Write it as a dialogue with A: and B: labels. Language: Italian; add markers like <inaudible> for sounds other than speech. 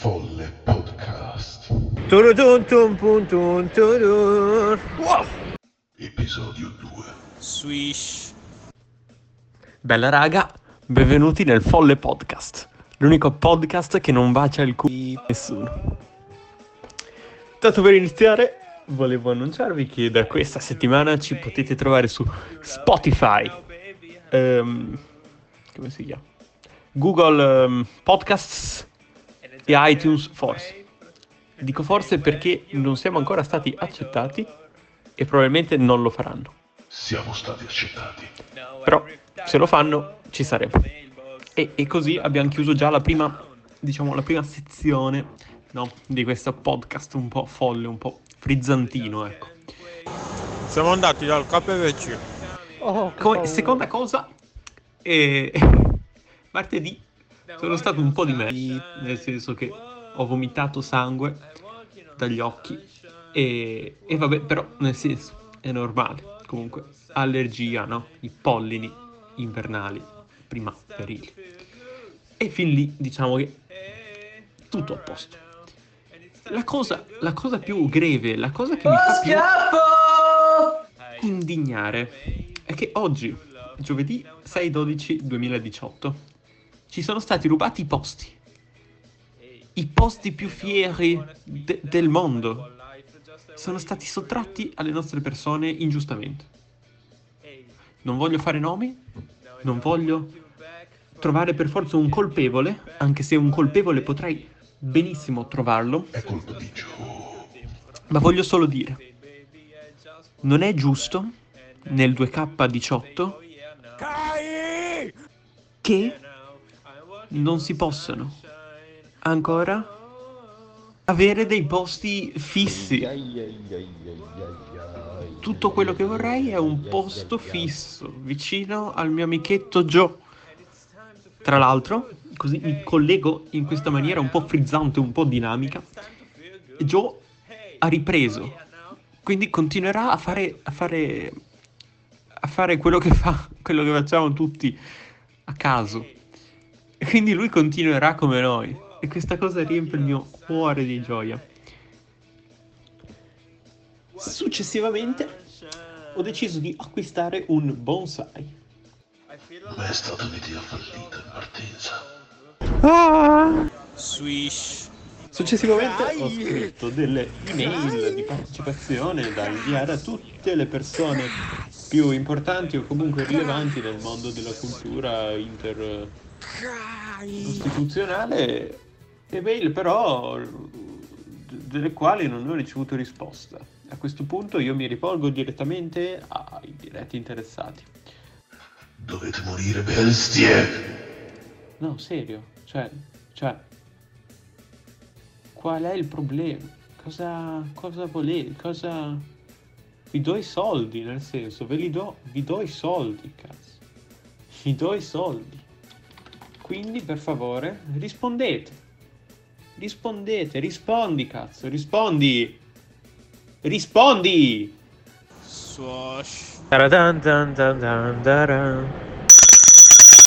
A: Folle Podcast.
B: Wow.
A: Episodio 2.
C: Swish.
B: Bella raga, benvenuti nel Folle Podcast, l'unico podcast che non bacia il culo di nessuno. Tanto per iniziare, volevo annunciarvi che da questa settimana ci potete trovare su Spotify, ehm, come si chiama? Google ehm, Podcasts e iTunes forse. Dico forse perché non siamo ancora stati accettati e probabilmente non lo faranno.
A: Siamo stati accettati.
B: Però se lo fanno ci saremo. E, e così abbiamo chiuso già la prima, diciamo, la prima sezione no, di questo podcast un po' folle, un po' frizzantino, ecco.
C: Siamo andati dal KFC.
B: Come seconda cosa, eh, <laughs> martedì sono stato un po' di me, nel senso che ho vomitato sangue dagli occhi e, e vabbè, però nel senso è normale. Comunque, allergia, no? I pollini invernali primaverili. E fin lì diciamo che tutto a posto. La cosa, la cosa più greve, la cosa che mi fa più indignare è che oggi, giovedì 6-12-2018, ci sono stati rubati i posti. I posti più fieri de- del mondo sono stati sottratti alle nostre persone ingiustamente. Non voglio fare nomi, non voglio trovare per forza un colpevole, anche se un colpevole potrei benissimo trovarlo,
A: È colpa di Joe.
B: ma voglio solo dire, non è giusto nel 2K18 che non si possano ancora avere dei posti fissi. Tutto quello che vorrei è un posto fisso vicino al mio amichetto Joe. Tra l'altro, così mi collego in questa maniera un po' frizzante, un po' dinamica. Joe ha ripreso, quindi continuerà a fare, a fare, a fare quello che fa, quello che facciamo tutti a caso. Quindi lui continuerà come noi. E questa cosa riempie il mio cuore di gioia. Successivamente ho deciso di acquistare un bonsai.
A: Ma è stata un'idea fallita in partenza.
C: Swish.
B: Successivamente ho scritto delle email di partecipazione da inviare a tutte le persone più importanti o comunque rilevanti nel mondo della cultura intercostituzionale, email però d- delle quali non ho ricevuto risposta. A questo punto io mi rivolgo direttamente ai diretti interessati.
A: Dovete morire bestie.
B: No, serio, cioè, cioè, qual è il problema? Cosa, cosa volete? Cosa... Vi do i soldi, nel senso, ve li do, vi do i soldi, cazzo. Vi do i soldi. Quindi, per favore, rispondete. Rispondete, rispondi, cazzo, rispondi. Rispondi!
C: Swash.